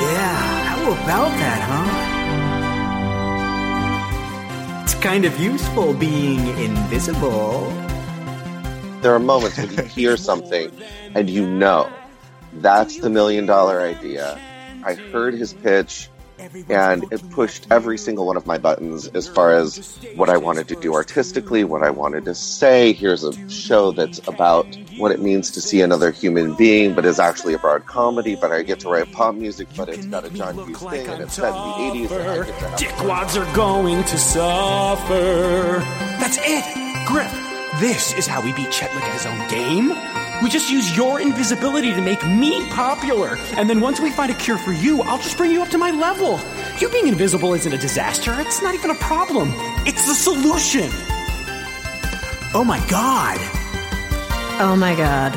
Yeah, how about that, huh? It's kind of useful being invisible. There are moments when you hear something and you know that's the million dollar idea. I heard his pitch and it pushed every single one of my buttons as far as what I wanted to do artistically, what I wanted to say. Here's a show that's about what it means to see another human being, but is actually a broad comedy. But I get to write pop music, but it's got a John Hughes thing, and it's set in the 80s. And I get to have Dickwads are going to suffer. That's it, Griff. This is how we beat Chetwick at his own game. We just use your invisibility to make me popular. And then once we find a cure for you, I'll just bring you up to my level. You being invisible isn't a disaster. It's not even a problem. It's the solution. Oh my god. Oh my god.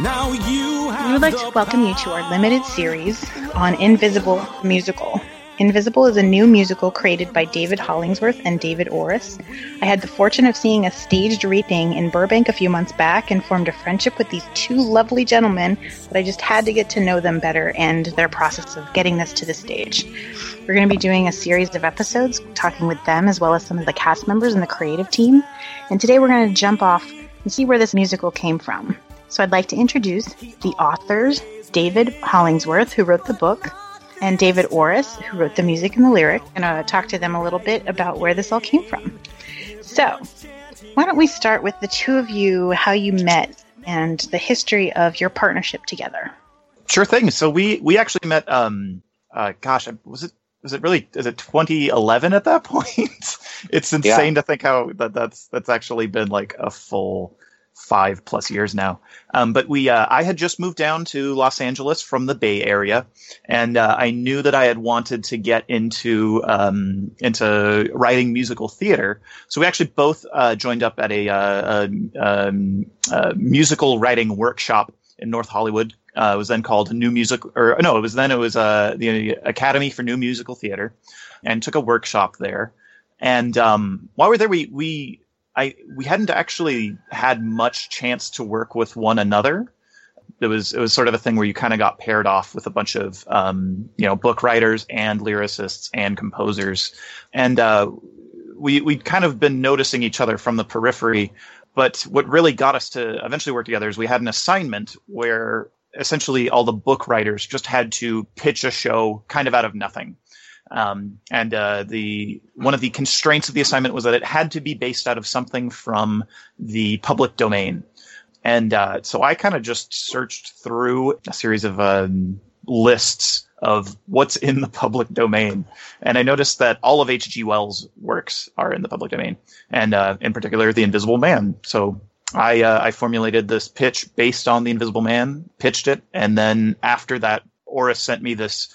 Now you have We would like to welcome you to our limited series on Invisible Musical. Invisible is a new musical created by David Hollingsworth and David Orris. I had the fortune of seeing a staged reading in Burbank a few months back and formed a friendship with these two lovely gentlemen that I just had to get to know them better and their process of getting this to the stage. We're going to be doing a series of episodes talking with them as well as some of the cast members and the creative team. And today we're going to jump off and see where this musical came from. So I'd like to introduce the authors, David Hollingsworth, who wrote the book, and David Orris, who wrote the music and the lyric. And to talk to them a little bit about where this all came from. So, why don't we start with the two of you, how you met, and the history of your partnership together? Sure thing. So we we actually met. Um, uh, gosh, was it was it really? Is it 2011 at that point? it's insane to think how that that's that's actually been like a full five plus years now. Um, but we, uh, I had just moved down to Los Angeles from the Bay Area, and uh, I knew that I had wanted to get into um, into writing musical theater. So we actually both uh, joined up at a, uh, a, um, a musical writing workshop in North Hollywood. Uh, it was then called New Music, or no, it was then it was uh, the Academy for New Musical Theater, and took a workshop there. And um, while we were there, we we I we hadn't actually had much chance to work with one another. It was it was sort of a thing where you kind of got paired off with a bunch of um, you know book writers and lyricists and composers, and uh, we we'd kind of been noticing each other from the periphery. But what really got us to eventually work together is we had an assignment where essentially all the book writers just had to pitch a show kind of out of nothing. Um, and uh, the one of the constraints of the assignment was that it had to be based out of something from the public domain. And uh, so I kind of just searched through a series of um, lists of what's in the public domain, and I noticed that all of H.G. Wells' works are in the public domain, and uh, in particular, The Invisible Man. So I uh, I formulated this pitch based on The Invisible Man, pitched it, and then after that, Orris sent me this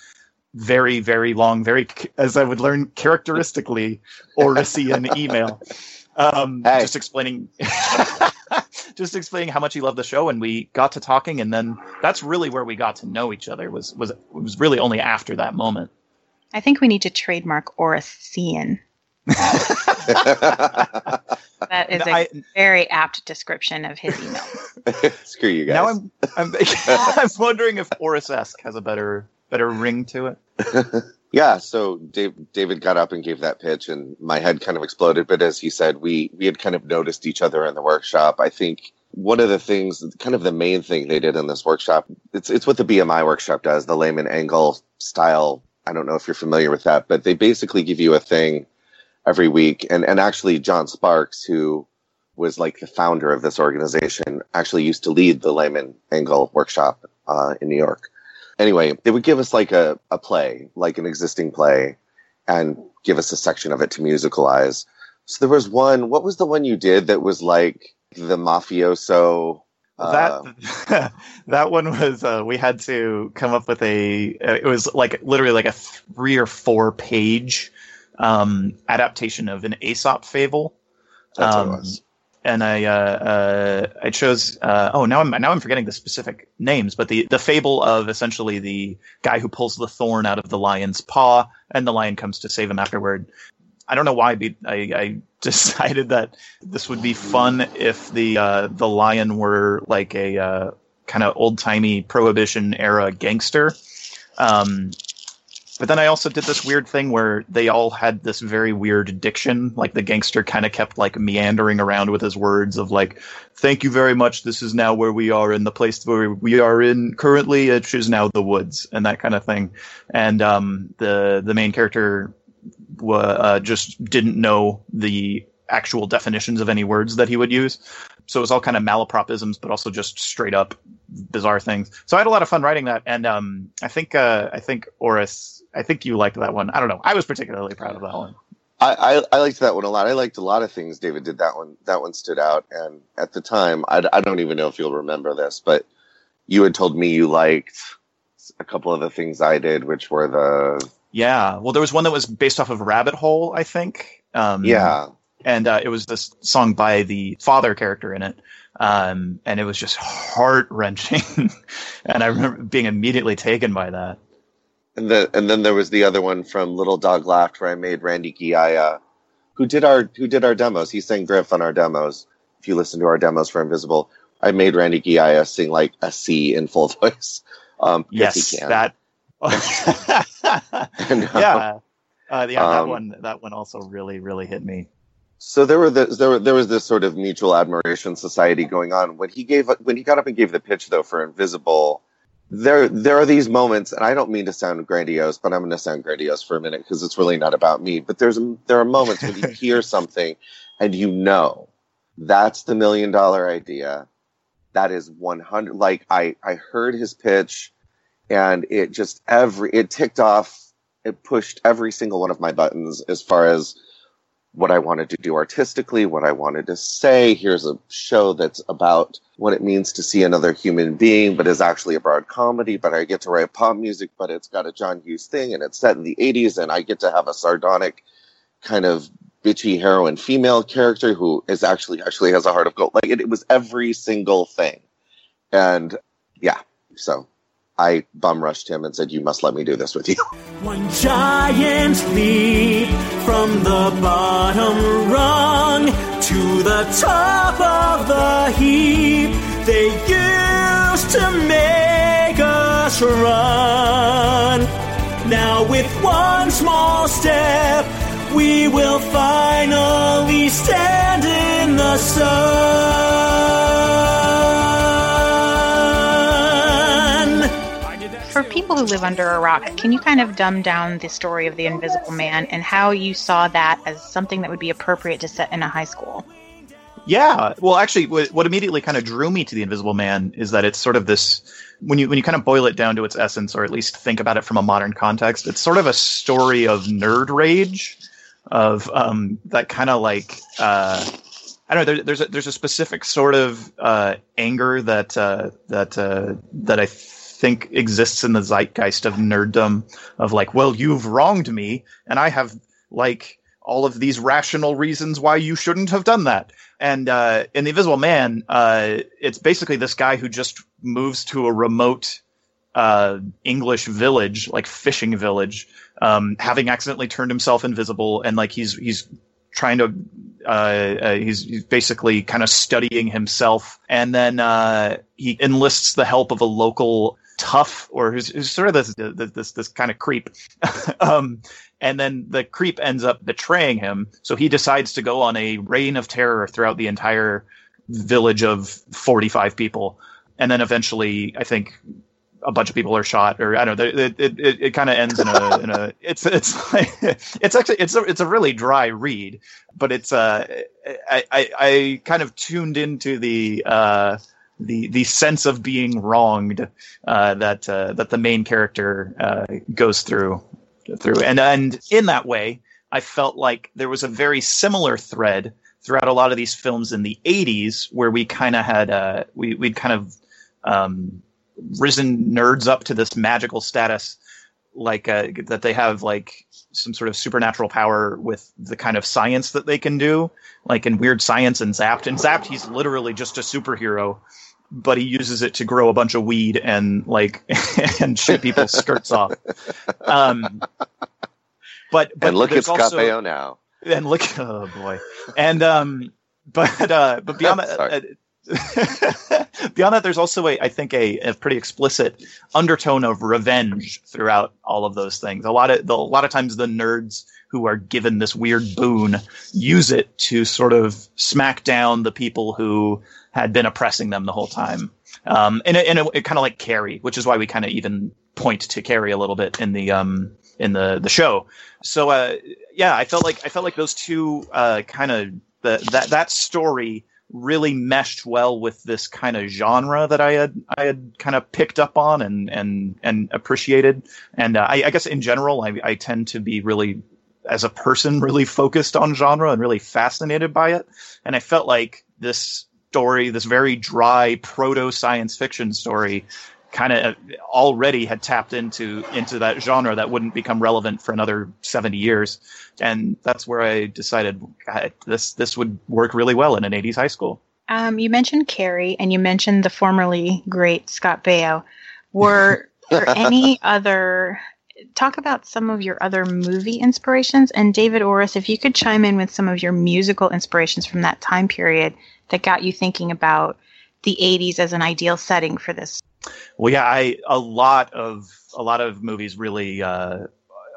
very, very long, very, as I would learn characteristically, Orisian email. Um, Hey. Just explaining, just explaining how much he loved the show, and we got to talking, and then that's really where we got to know each other. Was was was really only after that moment. I think we need to trademark Orisian. That is a I- very apt description of his email. Screw you guys. Now I'm I'm, I'm wondering if Orris-esque has a better better ring to it. Yeah, so Dave, David got up and gave that pitch, and my head kind of exploded. But as he said, we we had kind of noticed each other in the workshop. I think one of the things, kind of the main thing they did in this workshop, it's it's what the BMI workshop does, the Lehman Engel style. I don't know if you're familiar with that, but they basically give you a thing every week, and and actually John Sparks, who was like the founder of this organization, actually used to lead the Lehman Engel workshop uh, in New York anyway, they would give us like a, a play, like an existing play, and give us a section of it to musicalize. So there was one, what was the one you did that was like the mafioso? uh, that that one was uh, we had to come up with a it was like literally like a three or four page um, adaptation of an Aesop fable. that's what um, it was. and I uh, uh, I chose uh, oh now I'm now I'm forgetting the specific names, but the the fable of essentially the guy who pulls the thorn out of the lion's paw, and the lion comes to save him afterward. I don't know why be- I, I decided that this would be fun if the uh, the lion were like a uh, kind of old timey prohibition era gangster. Um, but then I also did this weird thing where they all had this very weird diction. Like the gangster kind of kept like meandering around with his words of like, "Thank you very much. This is now where we are in the place where we are in currently. It is now the woods and that kind of thing." And um, the the main character uh, just didn't know the actual definitions of any words that he would use. So it was all kind of malapropisms, but also just straight up bizarre things. So I had a lot of fun writing that, and um, I think uh, I think Orris, I think you liked that one. I don't know. I was particularly proud of that one. I, I, I, liked that one a lot. I liked a lot of things David did. That one that one stood out, and at the time, I, I don't even know if you'll remember this, but you had told me you liked a couple of the things I did, which were the yeah. Well, there was one that was based off of Rabbit Hole, I think. Um, yeah, and uh, it was this song by the father character in it. Um, and it was just heart wrenching. and I remember being immediately taken by that. And the and then there was the other one from Little Dog Laughed where I made Randy Giaya, who did our who did our demos. He sang Griff on our demos. If you listen to our demos for Invisible, I made Randy Giaya sing like a C in full voice. Um, yes, that. and, uh, yeah, uh, yeah, that um, one that one also really really hit me so there were this, there were, there was this sort of mutual admiration society going on when he gave when he got up and gave the pitch though for Invisible. There there are these moments, and I don't mean to sound grandiose, but I'm going to sound grandiose for a minute because it's really not about me. But there's there are moments when you hear something, and you know that's the million dollar idea. That is 100. Like I I heard his pitch, and it just every it ticked off. It pushed every single one of my buttons as far as what I wanted to do artistically, what I wanted to say. Here's a show that's about what it means to see another human being, but is actually a broad comedy. But I get to write pop music, but it's got a John Hughes thing and it's set in the 80s. And I get to have a sardonic kind of bitchy heroine female character who is actually, actually has a heart of gold. Like it, it was every single thing. And yeah, so I bum rushed him and said, You must let me do this with you. One giant leap from the bottom rung to the top of the heap. They used to make us run. Now, with one small step, we will finally stand in the sun. For people who live under a rock, can you kind of dumb down the story of the Invisible Man and how you saw that as something that would be appropriate to set in a high school? Yeah, well, actually, what immediately kind of drew me to the Invisible Man is that it's sort of this when you when you kind of boil it down to its essence, or at least think about it from a modern context, it's sort of a story of nerd rage, of um, that kind of like. Uh, I don't know. There, there's a, there's a specific sort of uh, anger that uh, that uh, that I think exists in the zeitgeist of nerddom of like, well, you've wronged me, and I have like all of these rational reasons why you shouldn't have done that. And uh, in the Invisible Man, uh, it's basically this guy who just moves to a remote uh, English village, like fishing village, um, having accidentally turned himself invisible, and like he's he's trying to uh, uh, he's, he's, basically kind of studying himself, and then uh, he enlists the help of a local tough or who's, who's sort of this this this, this kind of creep. um, and then the creep ends up betraying him, so he decides to go on a reign of terror throughout the entire village of 45 people. And then eventually, I think a bunch of people are shot, or I don't know. It it, it, it kind of ends in a in a. It's it's like it's actually it's a it's a really dry read, but it's uh I I, I kind of tuned into the uh the the sense of being wronged uh, that uh, that the main character uh, goes through through, and and in that way, I felt like there was a very similar thread throughout a lot of these films in the '80s, where we kind of had uh, we we'd kind of um, risen nerds up to this magical status, like uh, that they have like some sort of supernatural power with the kind of science that they can do, like in Weird Science and Zapped. And Zapped, he's literally just a superhero but he uses it to grow a bunch of weed and like and shoot people's skirts off. Um, but, but and look at Scott also, now. And look, oh boy, and um, but uh, but beyond that, uh, beyond that, there's also a, I think, a, a, pretty explicit undertone of revenge throughout all of those things. A lot of the, a lot of times, the nerds who are given this weird boon use it to sort of smack down the people who had been oppressing them the whole time. Um, and it, it, it kind of like Carrie, which is why we kind of even point to Carrie a little bit in the um in the the show. So uh, yeah, I felt like I felt like those two uh, kind of that that story really meshed well with this kind of genre that I had I had kind of picked up on and and and appreciated. And uh, I, I, guess in general, I, I tend to be really as a person really focused on genre and really fascinated by it. And I felt like this story, this very dry proto science fiction story, kind of already had tapped into into that genre that wouldn't become relevant for another 70 years. And that's where i decided this this would work really well in an 80s high school. Um, you mentioned carrie and you mentioned the formerly great scott baio. Were there any other talk about some of your other movie inspirations? And david orris if you could chime in with some of your musical inspirations from that time period that got you thinking about the 80s as an ideal setting for this well, yeah, I a lot of a lot of movies really uh,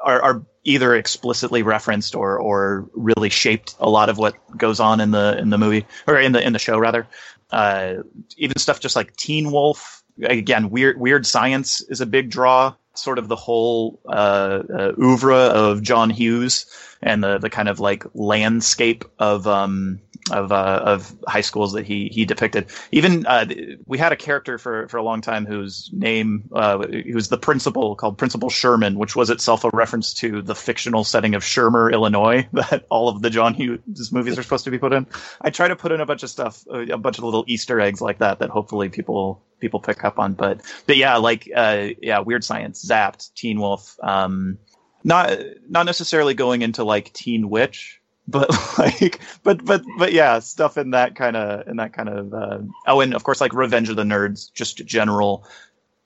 are, are either explicitly referenced or or really shaped a lot of what goes on in the in the movie or in the in the show rather. Uh, even stuff just like Teen Wolf. Again, weird weird science is a big draw. Sort of the whole uh, uh, oeuvre of John Hughes and the the kind of like landscape of um, of uh, of high schools that he he depicted. Even uh, we had a character for for a long time whose name uh, was the principal called Principal Sherman, which was itself a reference to the fictional setting of Shermer, Illinois, that all of the John Hughes movies are supposed to be put in. I try to put in a bunch of stuff, a bunch of little Easter eggs like that that hopefully people people pick up on. But but yeah, like uh, yeah, Weird Science, Zapped, Teen Wolf. Um, not not necessarily going into like Teen Witch, but like but but but yeah stuff in that kind of in that kind of uh, oh and of course like revenge of the nerds just general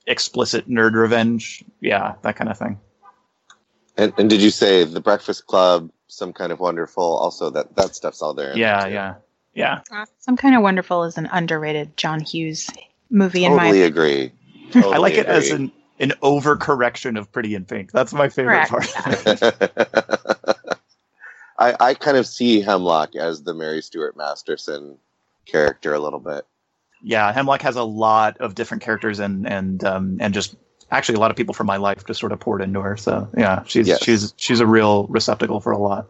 explicit nerd revenge yeah that kind of thing and, and did you say the breakfast club some kind of wonderful also that that stuff's all there yeah yeah yeah uh, some kind of wonderful is an underrated john hughes movie totally in my agree totally agree. i like agree. it as an an overcorrection of pretty in pink that's my favorite Correct. part I, I kind of see Hemlock as the Mary Stuart Masterson character a little bit. Yeah, Hemlock has a lot of different characters and and um, and just actually a lot of people from my life just sort of poured into her. So yeah, she's yes. she's she's a real receptacle for a lot.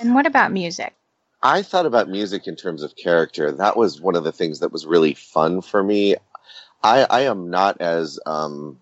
And what about music? I thought about music in terms of character. That was one of the things that was really fun for me. I, I am not as um,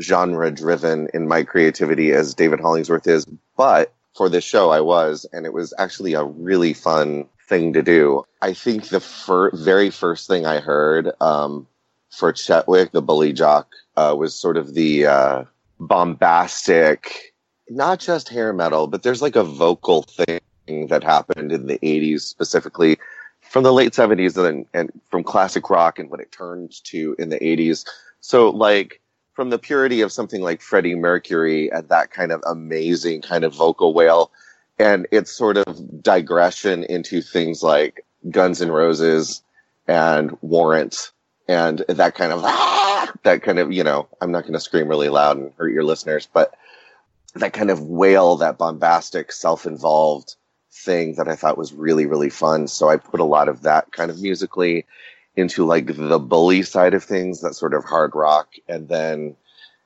genre driven in my creativity as David Hollingsworth is, but for this show I was, and it was actually a really fun thing to do. I think the fir- very first thing I heard um, for Chetwick, the bully jock, uh, was sort of the uh, bombastic, not just hair metal, but there's like a vocal thing that happened in the 80s specifically from the late 70s and, and from classic rock and what it turned to in the 80s. So like from the purity of something like Freddie Mercury and that kind of amazing kind of vocal wail, and its sort of digression into things like Guns N' Roses and Warrant and that kind of ah, that kind of you know I'm not going to scream really loud and hurt your listeners, but that kind of wail, that bombastic, self-involved thing that I thought was really really fun. So I put a lot of that kind of musically into like the bully side of things, that sort of hard rock, and then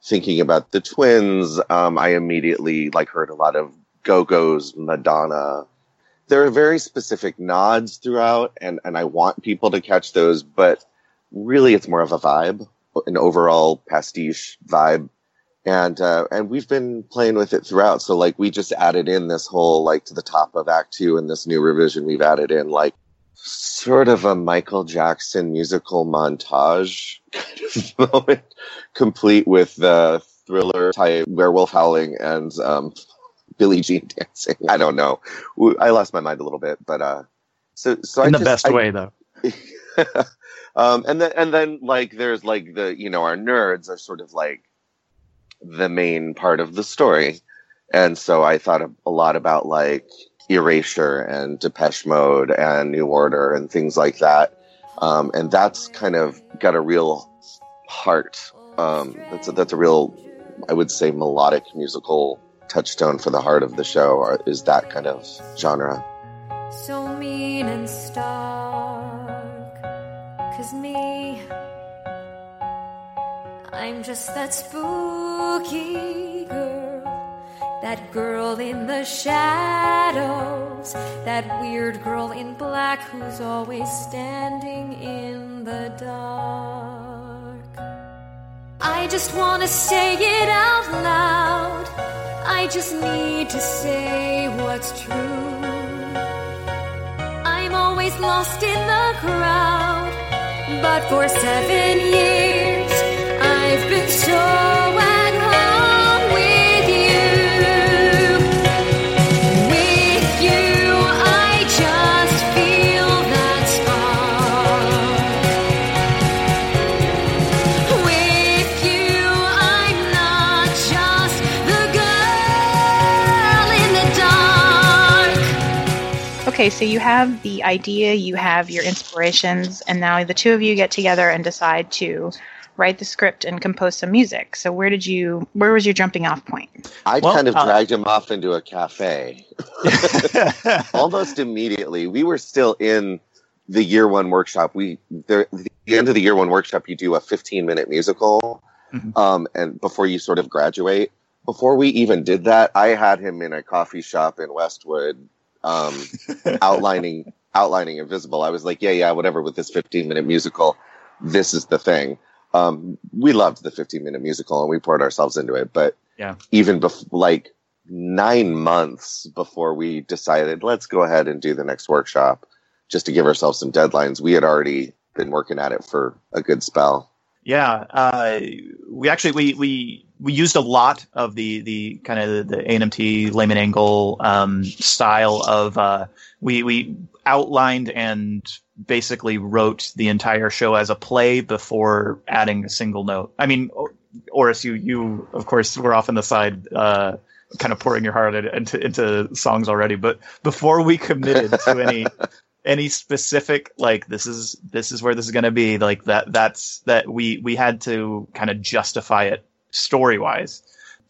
thinking about the twins, um, I immediately like heard a lot of Go Go's, Madonna. There are very specific nods throughout, and and I want people to catch those, but really, it's more of a vibe, an overall pastiche vibe. And uh, and we've been playing with it throughout. So like we just added in this whole like to the top of Act Two in this new revision. We've added in like sort of a Michael Jackson musical montage kind of moment, complete with the thriller type werewolf howling and um, Billie Jean dancing. I don't know. I lost my mind a little bit, but uh, so so in I the just, best I, way though. um, and then and then like there's like the you know our nerds are sort of like the main part of the story, and so I thought a lot about like Erasure and Depeche Mode and New Order and things like that. um, and that's kind of got a real heart. Um, that's a, that's a real, I would say, melodic musical touchstone for the heart of the show. Is that kind of genre? So mean and stark, cause me, I'm just that spooky girl, that girl in the shadows, that weird girl in black who's always standing in the dark. I just wanna say it out loud. I just need to say what's true. I'm always lost in the crowd, but for seven years Okay, so you have the idea, you have your inspirations, and now the two of you get together and decide to write the script and compose some music. So where did you where was your jumping off point? I Well, kind of uh, dragged him off into a cafe almost immediately. We were still in the year one workshop. We the, the end of the year one workshop, you do a 15 minute musical, Mhm. um, and before you sort of graduate. Before we even did that, I had him in a coffee shop in Westwood, um, outlining outlining Invisible. I was like, yeah, yeah, whatever. With this 15 minute musical, this is the thing. Um, we loved the 15 minute musical and we poured ourselves into it, but Yeah. even bef- like nine months before we decided let's go ahead and do the next workshop just to give ourselves some deadlines we had already been working at it for a good spell Yeah, uh, we actually we we we used a lot of the the kind of the ANMT Lehman Engel um, style of uh, we we outlined and basically wrote the entire show as a play before adding a single note. I mean, Orris, you you of course were off on the side. Uh, kind of pouring your heart into into songs already but before we committed to any any specific like this is this is where this is going to be like that that's that we we had to kind of justify it story wise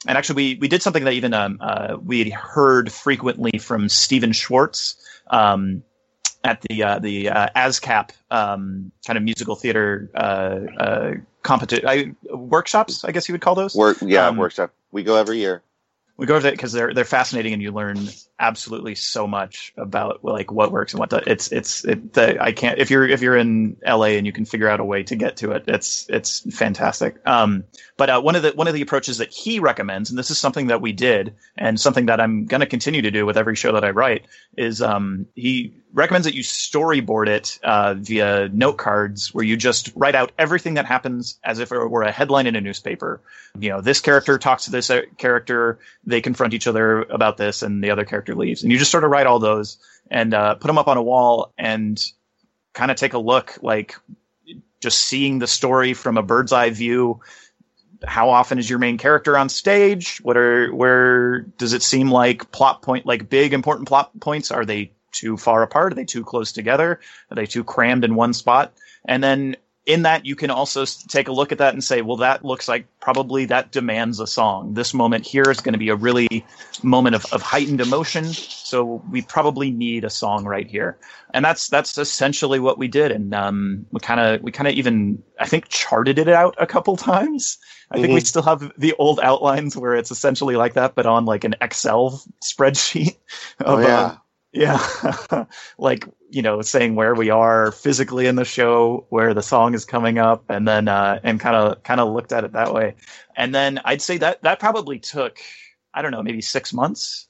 and actually we we did something that even um uh, we had heard frequently from Stephen Schwartz um at the uh, the uh, ASCAP um, kind of musical theater uh, uh, competition workshops, I guess you would call those. work yeah Um, workshop. We go every year. we go over that because they're they're fascinating and you learn absolutely so much about like what works and what does. It's it's it, the, I can't if you're if you're in LA and you can figure out a way to get to it. It's it's fantastic. Um, but uh, one of the one of the approaches that he recommends, and this is something that we did, and something that I'm going to continue to do with every show that I write, is um, he recommends that you storyboard it uh, via note cards, where you just write out everything that happens as if it were a headline in a newspaper. You know, this character talks to this uh, character, they confront each other about this, and the other character leaves, and you just sort of write all those and uh, put them up on a wall and kind of take a look, like just seeing the story from a bird's eye view how often is your main character on stage? What are where does it seem like plot point like big important plot points are they too far apart? Are they too close together? Are they too crammed in one spot? And then in that you can also take a look at that and say, well, that looks like probably that demands a song. This moment here is going to be a really moment of, of heightened emotion. So we probably need a song right here. And that's that's essentially what we did. And um, we kind of we kind of even I think charted it out a couple times. I think we Mhm. still have the old outlines where it's essentially like that, but on like an Excel spreadsheet. oh yeah um, yeah, like you know, saying where we are physically in the show, where the song is coming up, and then uh, and kind of kind of looked at it that way. And then I'd say that that probably took I don't know maybe six months.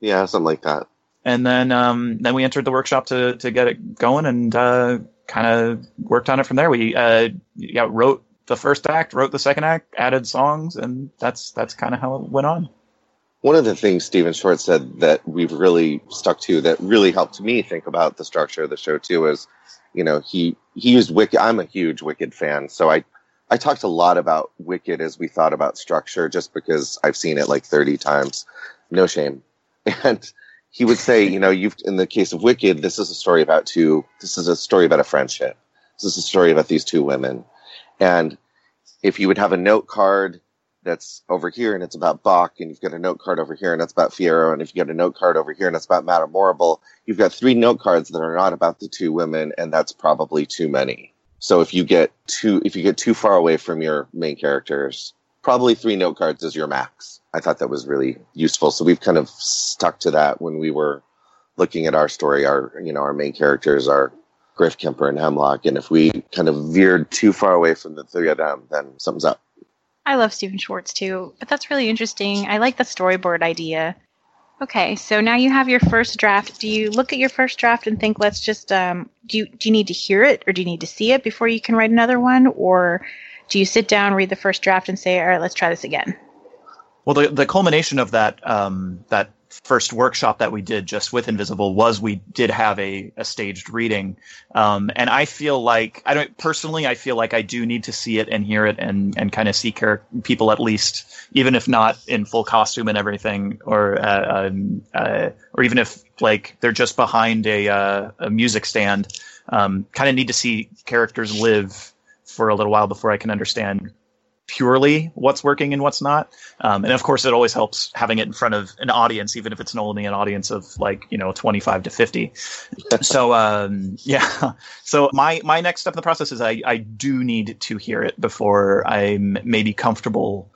yeah something like that And then um, then we entered the workshop to to get it going and uh, kind of worked on it from there. We uh, yeah wrote the first act, wrote the second act, added songs, and that's that's kind of how it went on. One of the things Stephen Schwartz said that we've really stuck to that really helped me think about the structure of the show too is, you know, he he used Wicked. I'm a huge Wicked fan, so I I talked a lot about Wicked as we thought about structure, just because I've seen it like 30 times. No shame, and he would say, you know, you've in the case of Wicked, this is a story about two. This is a story about a friendship. This is a story about these two women. And if you would have a note card that's over here and it's about Boq, and you've got a note card over here and it's about Fiyero, and if you got a note card over here and it's about Madame Morrible, you've got three note cards that are not about the two women, and that's probably too many. So if you get too if you get too far away from your main characters, probably three note cards is your max. I thought that was really useful. So we've kind of stuck to that when we were looking at our story. Our you know our main characters are Griff, Kemper, and Hemlock, and if we kind of veered too far away from the three of them, then something's up. I love Stephen Schwartz too, but that's really interesting. I like the storyboard idea. Okay, so now you have your first draft. Do you look at your first draft and think, let's just um, do you do you need to hear it or do you need to see it before you can write another one, or do you sit down, read the first draft, and say, all right, let's try this again? Well, the the culmination of that um, that first workshop that we did just with Invisible was we did have a, a staged reading. Um, and I feel like, I don't, personally, I feel like I do need to see it and hear it and, and kind of see char- people at least, even if not in full costume and everything, or, uh, um, uh, or even if like they're just behind a, uh, a music stand, um, kind of need to see characters live for a little while before I can understand purely what's working and what's not. Um, and of course, it always helps having it in front of an audience, even if it's only an audience of like you know 25 to 50. so um, yeah, so my my next step in the process is I I do need to hear it before I'm maybe comfortable.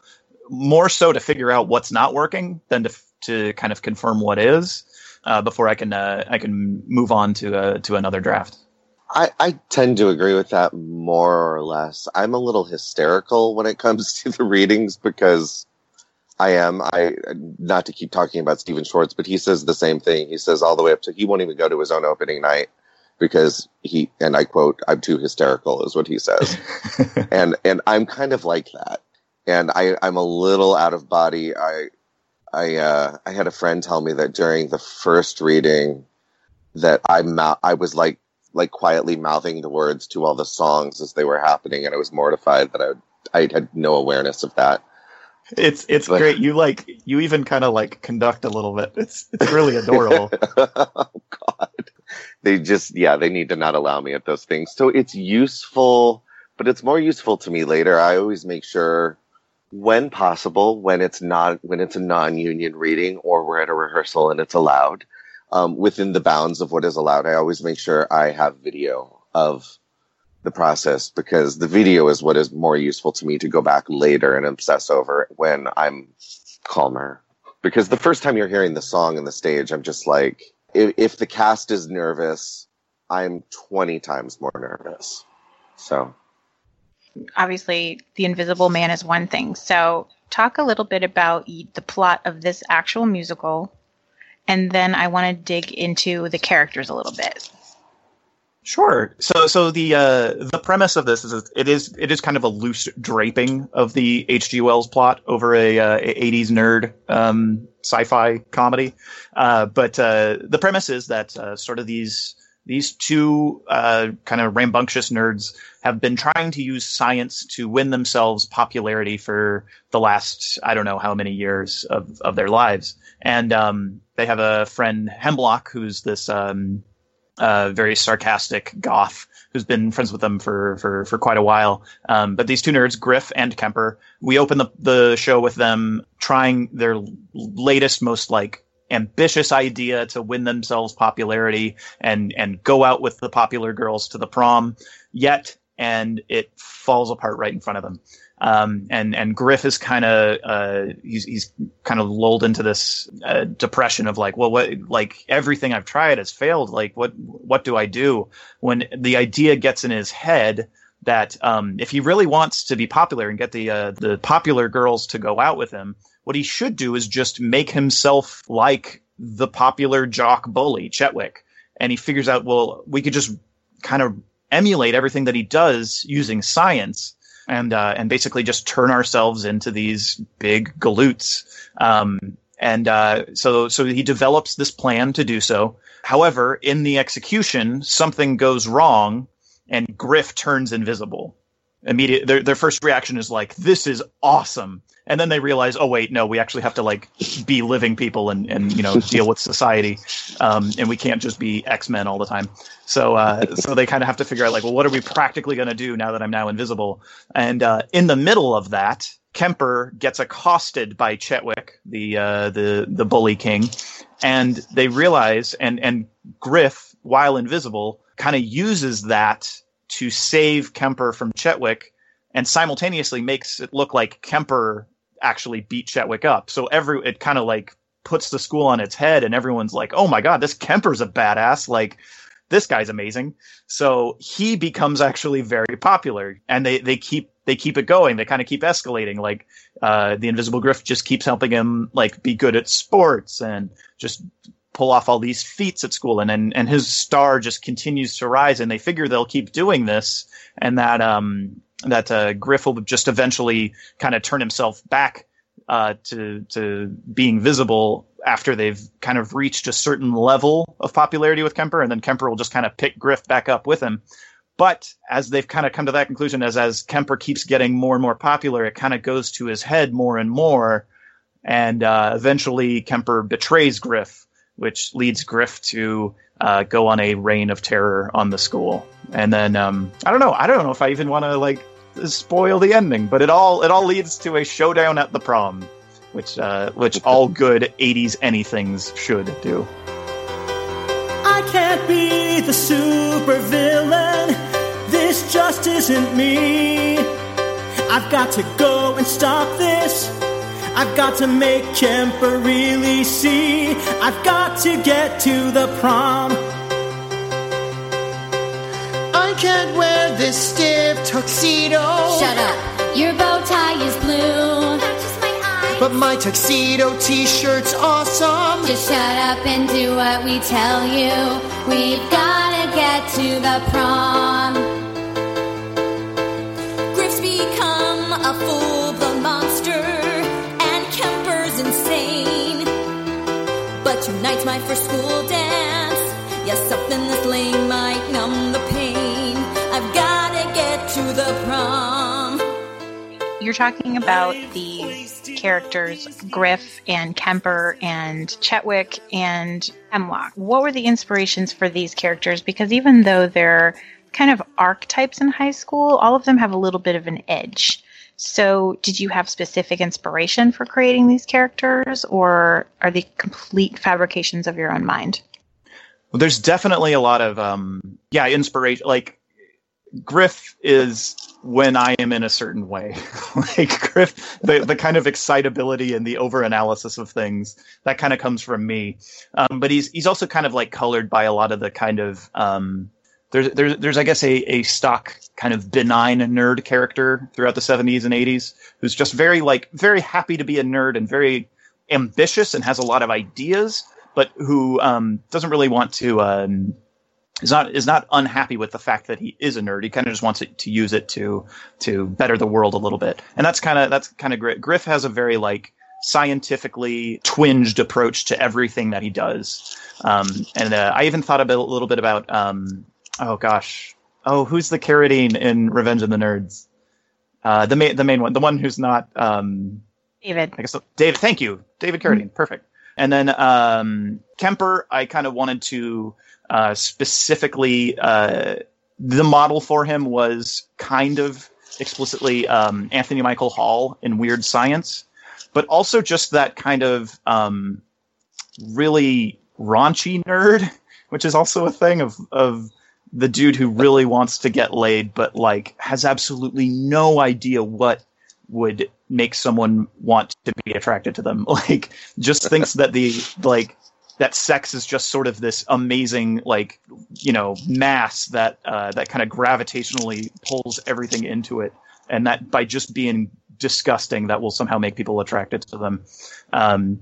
More so to figure out what's not working than to to kind of confirm what is uh, before I can uh, I can move on to uh, to another draft. I, I tend to agree with that more or less. I'm a little hysterical when it comes to the readings because I am. I not to keep talking about Stephen Schwartz, but he says the same thing. He says all the way up to he won't even go to his own opening night because he and I quote, "I'm too hysterical," is what he says, and and I'm kind of like that, and I I'm a little out of body. I I uh, I had a friend tell me that during the first reading that I I was like like quietly mouthing the words to all the songs as they were happening, and I was mortified that I I had no awareness of that. It's it's but, great. You like you even kind of like conduct a little bit. It's it's really adorable. oh God, they just yeah they need to not allow me at those things. So it's useful, but it's more useful to me later. I always make sure when possible when it's not when it's a non-union reading or we're at a rehearsal and it's allowed um, within the bounds of what is allowed. I always make sure I have video of the process because the video is what is more useful to me to go back later and obsess over when I'm calmer. Because the first time you're hearing the song on the stage, I'm just like, if, if the cast is nervous, I'm 20 times more nervous. So. Obviously, The Invisible Man is one thing. So, talk a little bit about the plot of this actual musical and then I want to dig into the characters a little bit. Sure. So, so the uh, the premise of this is it is it is kind of a loose draping of the H.G. Wells plot over a, uh, 80s nerd um, sci-fi comedy, uh, but uh, the premise is that uh, sort of these these two uh, kind of rambunctious nerds have been trying to use science to win themselves popularity for the last I don't know how many years of of their lives, and um, they have a friend Hemlock who's this um, uh, very sarcastic goth who's been friends with them for for for quite a while. Um, but these two nerds, Griff and Kemper, we open the the show with them trying their latest, most like ambitious idea to win themselves popularity and and go out with the popular girls to the prom. Yet, and it falls apart right in front of them. Um, and and Griff is kind of uh, he's he's kind of lulled into this uh, depression of like, well, what like everything I've tried has failed. Like, what what do I do? When the idea gets in his head that um, if he really wants to be popular and get the uh, the popular girls to go out with him, what he should do is just make himself like the popular jock bully Chetwick. And he figures out, well, we could just kind of emulate everything that he does using science and uh, and basically just turn ourselves into these big galoots. Um, and uh, so so he develops this plan to do so. However, in the execution, something goes wrong, and Griff turns invisible. Immediate their their first reaction is like this is awesome. And then they realize oh wait no we actually have to like be living people and and you know deal with society um, and we can't just be x-men all the time. So uh, so they kind of have to figure out like well what are we practically going to do now that i'm now invisible? And uh, in the middle of that kemper gets accosted by chetwick the uh, the the bully king and they realize and and griff while invisible kind of uses that to save Kemper from Chetwick and simultaneously makes it look like Kemper actually beat Chetwick up. So every it kind of like puts the school on its head and everyone's like, "Oh my god, this Kemper's a badass." Like this guy's amazing. So he becomes actually very popular and they they keep they keep it going. They kind of keep escalating. Like uh, the Invisible Griff just keeps helping him like be good at sports and just pull off all these feats at school and, and and his star just continues to rise and they figure they'll keep doing this and that um that uh, Griff will just eventually kind of turn himself back uh, to to being visible after they've kind of reached a certain level of popularity with Kemper, and then Kemper will just kind of pick Griff back up with him. But as they've kind of come to that conclusion, as as Kemper keeps getting more and more popular, it kind of goes to his head more and more, and uh, eventually Kemper betrays Griff which leads Griff to uh, go on a reign of terror on the school. And then um, I don't know. I don't know if I even want to like spoil the ending, but it all it all leads to a showdown at the prom, which uh, which all good '80s anythings should do. I can't be the super villain. This just isn't me. I've got to go and stop this. I've got to make Kemper really see. I've got to get to the prom. I can't wear this stiff tuxedo. Shut up. Your bow tie is blue. But my tuxedo t shirt's awesome. Just shut up and do what we tell you. We've gotta get to the prom. Griff's become a full tonight's my first school dance. Yes, something this lame might numb the pain. I've gotta get to the prom. You're talking about the characters, Griff and Kemper and Chetwick and Hemlock. What were the inspirations for these characters? Because even though they're kind of archetypes in high school, all of them have a little bit of an edge. So, did you have specific inspiration for creating these characters, or are they complete fabrications of your own mind? Well, there's definitely a lot of um, yeah inspiration. Like Griff is when I am in a certain way. like Griff, the the kind of excitability and the overanalysis of things that kind of comes from me. Um, but he's he's also kind of like colored by a lot of the kind of um, there's there's there's I guess a a stock kind of benign nerd character throughout the 70s and 80s who's just very like very happy to be a nerd and very ambitious and has a lot of ideas, but who um, doesn't really want to. Um, is not is not unhappy with the fact that he is a nerd. He kind of just wants it to use it to to better the world a little bit, and that's kind of that's kind of great. Griff has a very like scientifically twinged approach to everything that he does, um, and uh, I even thought a, bit, a little bit about um, oh gosh, oh who's the Carradine in Revenge of the Nerds? Uh, the main the main one, the one who's not um, David. I guess David. Thank you, David Carradine. Perfect. And then um, Kemper, I kind of wanted to uh, specifically uh, the model for him was kind of explicitly um, Anthony Michael Hall in Weird Science, but also just that kind of um, really raunchy nerd, which is also a thing of of the dude who really wants to get laid, but like has absolutely no idea what would make someone want to be attracted to them. Like, just thinks that the like that sex is just sort of this amazing like you know mass that uh, that kind of gravitationally pulls everything into it, and that by just being disgusting, that will somehow make people attracted to them. Um,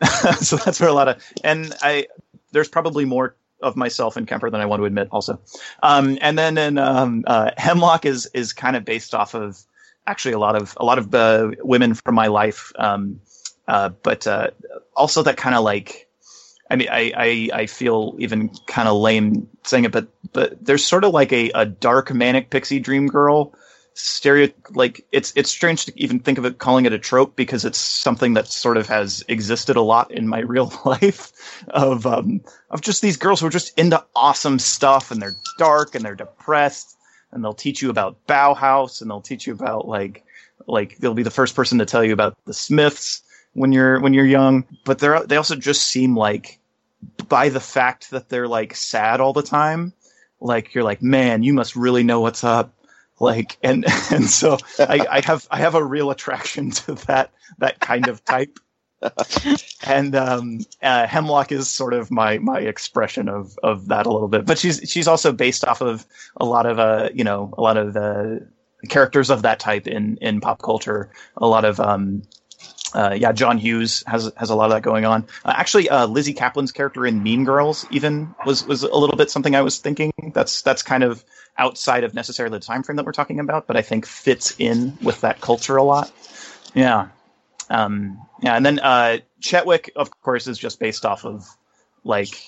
so that's where a lot of and I there's probably more of myself in Kemper than I want to admit, also. Um, and then in um, uh, Hemlock is is kind of based off of actually a lot of a lot of uh, women from my life, um, uh, but uh, also that kind of like. I mean, I, I, I feel even kind of lame saying it, but but there's sort of like a, a dark manic pixie dream girl stereo like it's it's strange to even think of it calling it a trope because it's something that sort of has existed a lot in my real life of um of just these girls who are just into awesome stuff and they're dark and they're depressed and they'll teach you about Bauhaus and they'll teach you about like like they'll be the first person to tell you about the Smiths when you're when you're young. But they're they also just seem like by the fact that they're like sad all the time like you're like man you must really know what's up like and and so I, I have I have a real attraction to that that kind of type. and um, uh, Hemlock is sort of my my expression of of that a little bit, but she's she's also based off of a lot of uh you know a lot of the characters of that type in in pop culture. A lot of um, uh, yeah, John Hughes has has a lot of that going on. Uh, actually, uh, Lizzy Caplan's character in Mean Girls even was was a little bit something I was thinking. That's that's kind of outside of necessarily the time frame that we're talking about, but I think fits in with that culture a lot. Yeah, um, yeah, and then uh, Chetwick, of course, is just based off of like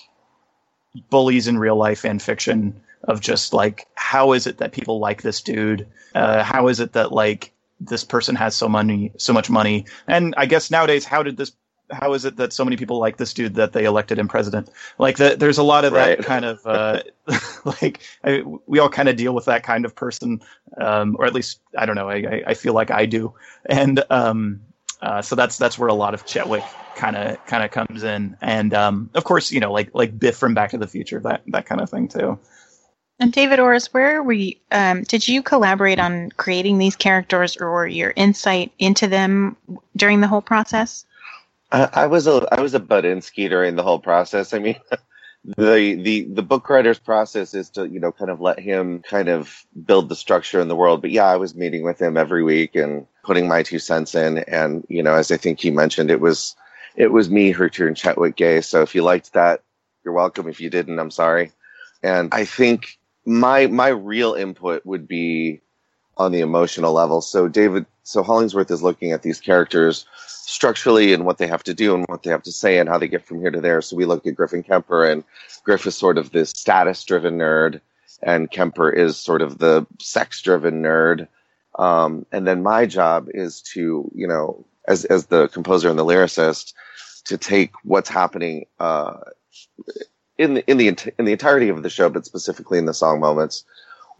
bullies in real life and fiction of just like how is it that people like this dude? Uh, how is it that like this person has so money, so much money. And I guess nowadays, how did this? How is it that so many people like this dude that they elected him president? Like the, there's a lot of right. that kind of uh, like I, we all kind of deal with that kind of person, um, or at least I don't know. I, I feel like I do, and um, uh, so that's that's where a lot of Chetwick kind of kind of comes in, and um, of course you know like like Biff from Back to the Future, that that kind of thing too. And David Orris, where were you? Um, did you collaborate on creating these characters, or your insight into them during the whole process? I, was a I was a Budinsky during the whole process. I mean, the the the book writer's process is to you know kind of let him kind of build the structure in the world. But yeah, I was meeting with him every week and putting my two cents in. And you know, as I think he mentioned, it was it was me who turned Chetwick gay. So if you liked that, you're welcome. If you didn't, I'm sorry. And I think my my real input would be on the emotional level. So David, so Hollingsworth is looking at these characters structurally and what they have to do and what they have to say and how they get from here to there. So we look at Griff and Kemper and Griff is sort of this status driven nerd and Kemper is sort of the sex driven nerd. Um, and then my job is to, you know, as, as the composer and the lyricist, to take what's happening, uh, in the in the in the entirety of the show, but specifically in the song moments,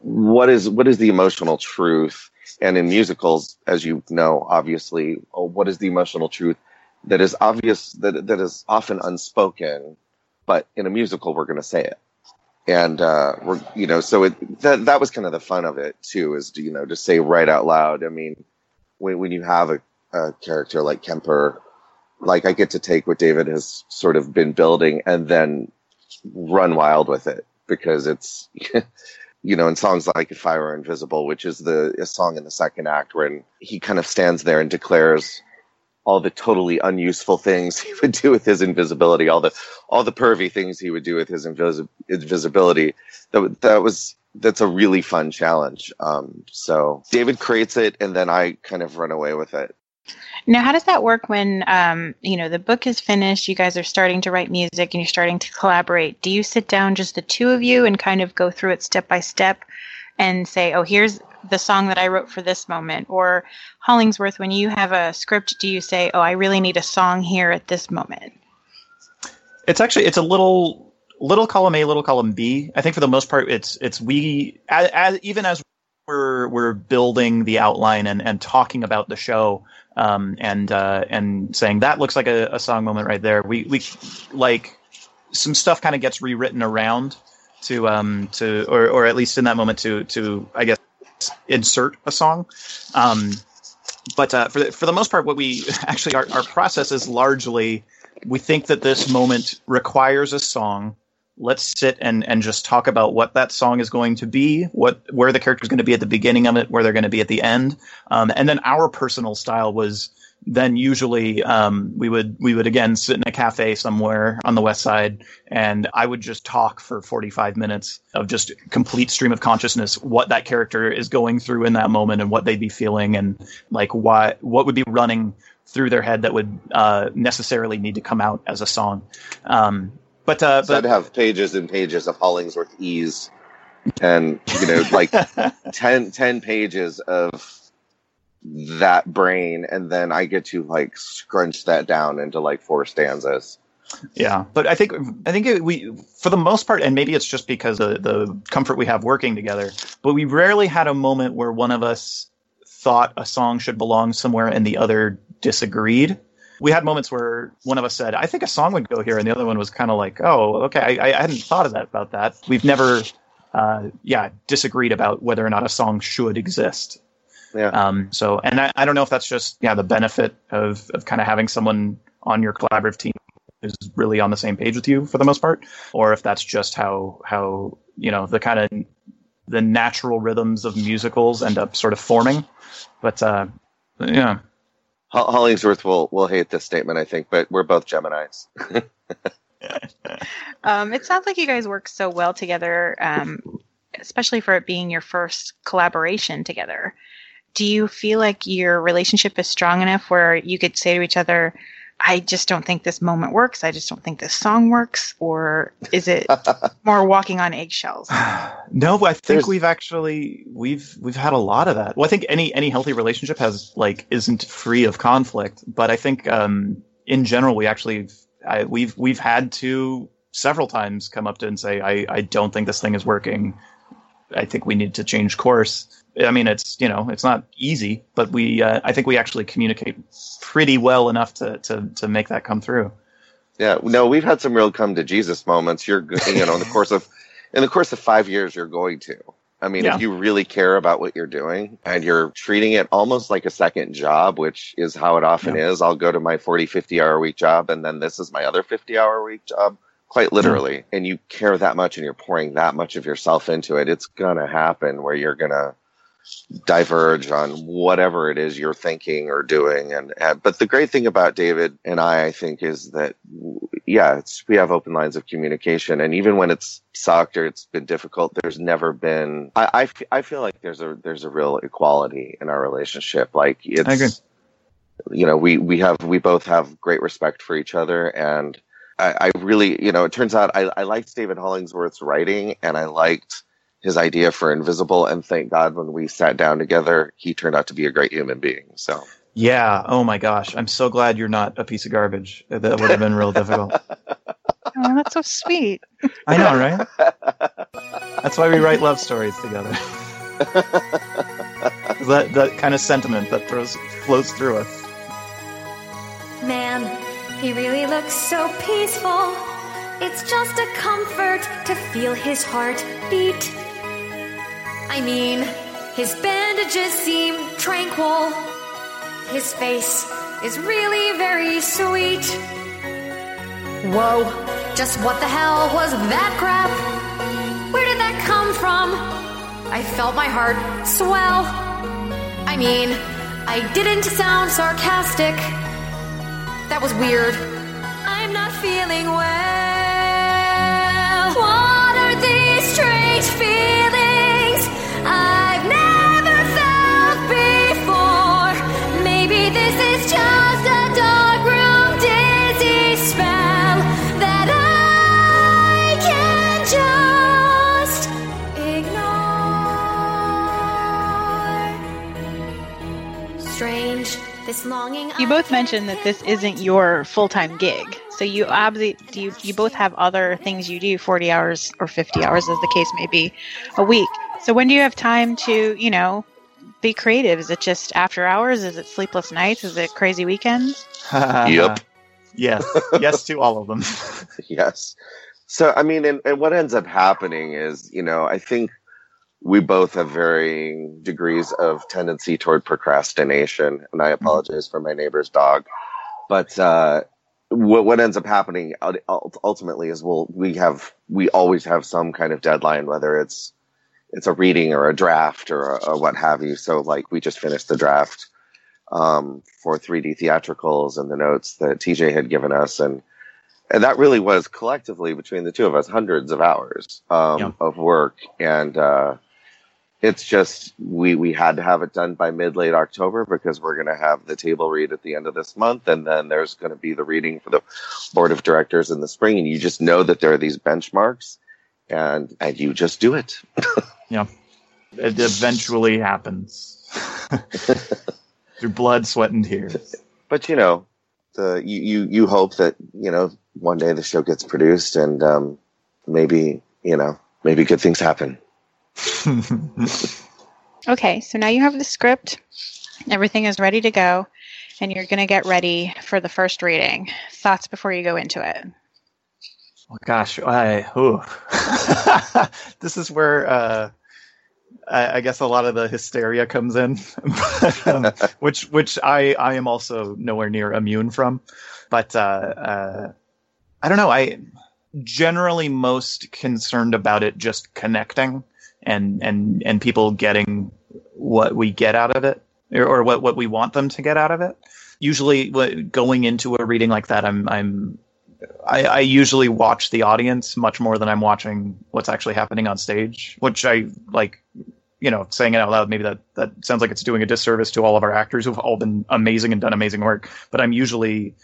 what is what is the emotional truth? And in musicals, as you know, obviously, oh, what is the emotional truth that is obvious that that is often unspoken, but in a musical, we're going to say it. And uh, we're you know, so it that that was kind of the fun of it too, is to, you know to say right out loud. I mean, when when you have a, a character like Kemper like I get to take what David has sort of been building and then run wild with it because it's you know in songs like if i were invisible which is the a song in the second act where he kind of stands there and declares all the totally unuseful things he would do with his invisibility all the all the pervy things he would do with his invis- invisibility. That, that was that's a really fun challenge. Um, so david creates it and then i kind of run away with it now, how does that work when um, you know the book is finished? You guys are starting to write music and you're starting to collaborate. Do you sit down just the two of you and kind of go through it step by step and say, "Oh, here's the song that I wrote for this moment"? Or Hollingsworth, when you have a script, do you say, "Oh, I really need a song here at this moment"? It's actually it's a little little column A, little column B. I think for the most part, it's it's we as, as even as we're we're building the outline and and talking about the show um, and uh, and saying that looks like a, a, song moment right there. We we like some stuff kind of gets rewritten around to um to or or at least in that moment to to I guess insert a song. Um, but uh, for the, for the most part, what we actually our, our process is largely we think that this moment requires a song let's sit and and just talk about what that song is going to be, what where the character is going to be at the beginning of it, where they're going to be at the end, um, and then our personal style was then usually um, we would we would again sit in a cafe somewhere on the west side and i would just talk for 45 minutes of just complete stream of consciousness what that character is going through in that moment and what they'd be feeling and like what what would be running through their head that would uh, necessarily need to come out as a song. Um, but uh, so but I'd have pages and pages of Hollingsworth ease and you know like 10, 10 pages of that brain. And then i get to like scrunch that down into like four stanzas. Yeah. But i think i think we for the most part and maybe it's just because of the comfort we have working together but we rarely had a moment where one of us thought a song should belong somewhere and the other disagreed we had moments where one of us said i think a song would go here and the other one was kind of like oh okay I, I hadn't thought of that about that we've never uh, yeah disagreed about whether or not a song should exist yeah. Um, so, and I, I don't know if that's just yeah the benefit of of kind of having someone on your collaborative team who's really on the same page with you for the most part, or if that's just how how you know the kind of the natural rhythms of musicals end up sort of forming. But uh, yeah, Hollingsworth will will hate this statement, I think, but we're both Gemini's. um, it sounds like you guys work so well together, um, especially for it being your first collaboration together do you feel like your relationship is strong enough where you could say to each other, I just don't think this moment works. I just don't think this song works. Or is it more walking on eggshells? no, I think There's... we've actually we've we've had a lot of that. Well, I think any any healthy relationship has like isn't free of conflict, but I think um, in general we actually I, we've we've had to several times come up to and say I I don't think this thing is working. I think we need to change course. I mean, it's you know, it's not easy, but we uh, I think we actually communicate pretty well enough to to to make that come through. Yeah, no, we've had some real come to Jesus moments. You're you know, in the course of in the course of five years, you're going to. I mean, yeah. if you really care about what you're doing and you're treating it almost like a second job, which is how it often yeah. is, I'll go to my 40, 50 hour week job and then this is my other 50 hour week job quite literally and you care that much and you're pouring that much of yourself into it it's going to happen where you're going to diverge on whatever it is you're thinking or doing. And, and, but the great thing about david and i i think is that yeah it's we have open lines of communication. And even when it's sucked or it's been difficult there's never been i I feel like there's a there's a real equality in our relationship. Like it's I agree. you know we we have we both have great respect for each other. And I, I really, you know, it turns out I, I liked David Hollingsworth's writing and I liked his idea for Invisible. And thank God when we sat down together, he turned out to be a great human being. So. Yeah. Oh my gosh. I'm so glad you're not a piece of garbage. That would have been real difficult. Oh, that's so sweet. I know, right? That's why we write love stories together. that that kind of sentiment that throws flows through us. Man, he really looks so peaceful. It's just a comfort to feel his heart beat. I mean, his bandages seem tranquil. His face is really very sweet. Whoa, just what the hell was that crap? Where did that come from? I felt my heart swell. I mean, I didn't sound sarcastic. That was weird. I'm not feeling well. You both mentioned that this isn't your full time gig. So you obviously you you both have other things you do, forty hours or fifty hours, as the case may be, a week. So when do you have time to you know be creative? Is it just after hours? Is it sleepless nights? Is it crazy weekends? yep. Yes. yes to all of them. yes. So I mean, and, and what ends up happening is, you know, I think we both have varying degrees of tendency toward procrastination, and I mm-hmm. apologize for my neighbor's dog. But uh, what what ends up happening ultimately is we'll we have we always have some kind of deadline, whether it's it's a reading or a draft or, a, or what have you. So like we just finished the draft um, for 3D theatricals and the notes that TJ had given us, and and that really was collectively between the two of us hundreds of hours um, yeah. of work and. Uh, it's just we we had to have it done by mid late October because we're going to have the table read at the end of this month, and then there's going to be the reading for the board of directors in the spring. And you just know that there are these benchmarks, and and you just do it. yeah, it eventually happens through blood, sweat, and tears. But you know, the you you, you hope that you know one day the show gets produced and um, maybe you know maybe good things happen. Okay, so now you have the script. Everything is ready to go, and you're going to get ready for the first reading. Thoughts before you go into it? Oh, gosh, I this is where uh, I, I, guess a lot of the hysteria comes in, um, which which I I am also nowhere near immune from. But uh, uh, I don't know. I generally most concerned about it just connecting and and and people getting what we get out of it or, or what what we want them to get out of it. Usually, going into a reading like that, I'm I'm I, I, usually watch the audience much more than I'm watching what's actually happening on stage, which I like, you know, saying it out loud. Maybe that, that sounds like it's doing a disservice to all of our actors who've all been amazing and done amazing work. But I'm usually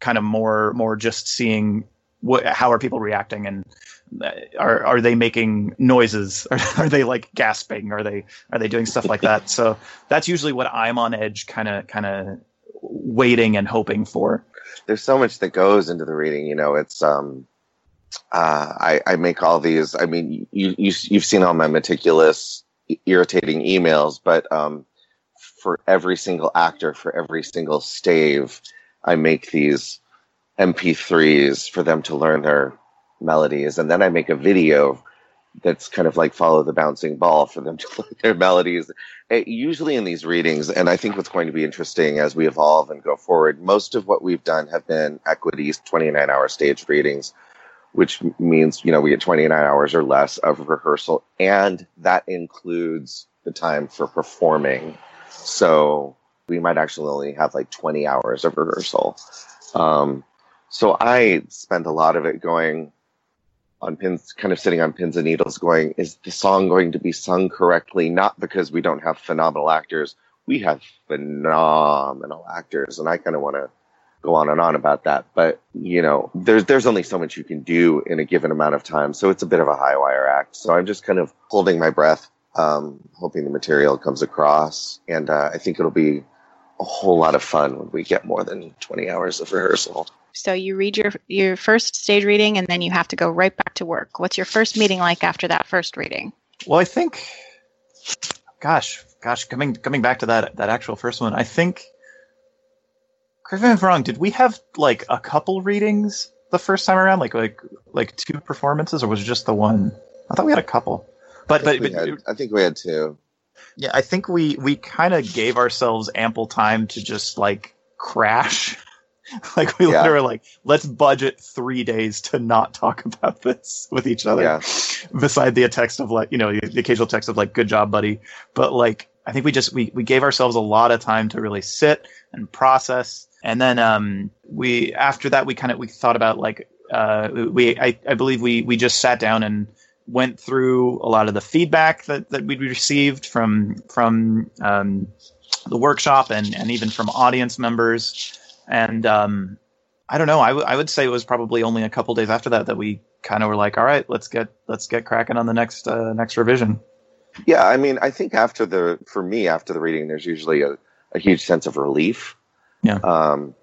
kind of more, more just seeing what, how are people reacting and are, are they making noises? Are, are they like gasping? Are they, are they doing stuff like that? So that's usually what I'm on edge, kind of, kind of waiting and hoping for there's so much that goes into the reading. You know, it's um, uh, I, I make all these. I mean, you, you you've seen all my meticulous, irritating emails, but um, for every single actor, for every single stave, I make these MP3s for them to learn their melodies, and then I make a video that's kind of like follow the bouncing ball for them to their melodies. It, usually in these readings, and I think what's going to be interesting as we evolve and go forward, most of what we've done have been equities 29 hour stage readings, which means, you know, we get 29 hours or less of rehearsal, and that includes the time for performing. So we might actually only have like 20 hours of rehearsal. Um, so I spend a lot of it going, on pins, kind of sitting on pins and needles, going, is the song going to be sung correctly? Not because we don't have phenomenal actors. We have phenomenal actors, and I kind of want to go on and on about that. But you know, there's there's only so much you can do in a given amount of time, so it's a bit of a high wire act. So I'm just kind of holding my breath, um, hoping the material comes across, and uh, I think it'll be a whole lot of fun when we get more than 20 hours of rehearsal. So you read your your first stage reading, and then you have to go right back to work. What's your first meeting like after that first reading? Well, I think, gosh, gosh, coming coming back to that that actual first one, I think. Correct me if I'm wrong. Did we have like a couple readings the first time around, like like like two performances, or was it just the one? I thought we had a couple. But I but, but had, I think we had two. Yeah, I think we we kind of gave ourselves ample time to just like crash like we yeah. literally like let's budget three days to not talk about this with each other. Yeah. Beside the text of like you know the occasional text of like good job, buddy. But like I think we just we we gave ourselves a lot of time to really sit and process. And then um we after that we kind of we thought about like uh we I, I believe we we just sat down and went through a lot of the feedback that, that we'd received from from um, the workshop and, and even from audience members and um, I don't know. I, w- I would say it was probably only a couple days after that that we kind of were like, all right, let's get let's get cracking on the next uh, next revision. Yeah, I mean, I think after the for me after the reading, there's usually a, a huge sense of relief. Yeah. Um,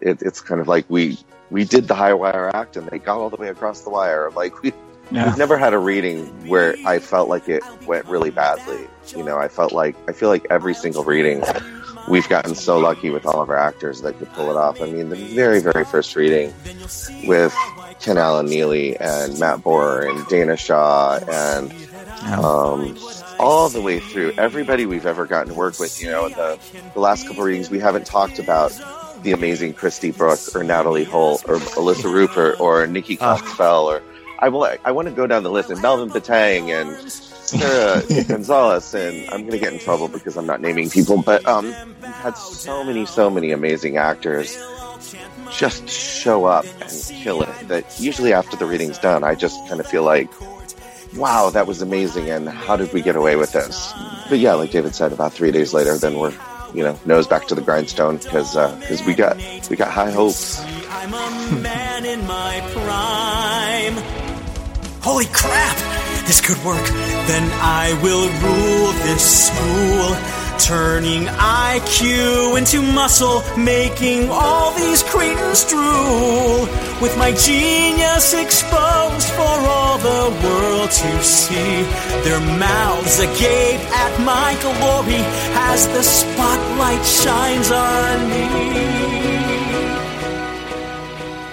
it, it's kind of like we we did the high wire act and they got all the way across the wire. Like we yeah. we've never had a reading where I felt like it went really badly. You know, I felt like I feel like every single reading we've gotten so lucky with all of our actors that could pull it off. I mean, the very, very first reading with Ken Allen Neely and Matt Borer and Dana Shaw and um, all the way through everybody we've ever gotten to work with. You know, the, the last couple readings, we haven't talked about the amazing Christy Brooke or Natalie Holt or Alyssa Rupert or Nikki Coxwell or I, will, I want to go down the list and Melvin Batang and Sarah Gonzalez, and I'm going to get in trouble because I'm not naming people, but um, we've had so many, so many amazing actors just show up and kill it. That usually after the reading's done, I just kind of feel like, wow, that was amazing, and how did we get away with this? But yeah, like David said, about three days later, then we're you know nose back to the grindstone because because uh, we got we got high hopes. Holy crap! This could work. Then I will rule this school. Turning IQ into muscle, making all these cretins drool. With my genius exposed for all the world to see. Their mouths agape at my glory as the spotlight shines on me.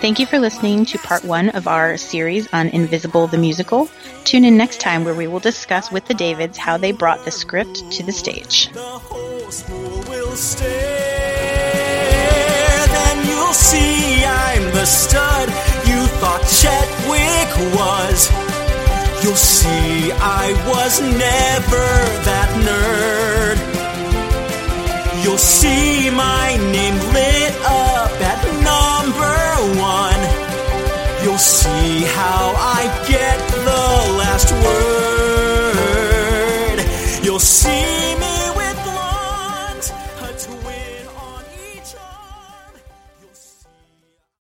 Thank you for listening to part one of our series on Invisible the Musical. Tune in next time where we will discuss with the Davids how they brought the script to the stage. The you'll see I'm the stud you thought Chetwick was. You'll see I was never that nerd. You'll see my name lit up at. You'll see how I get the last word. You'll see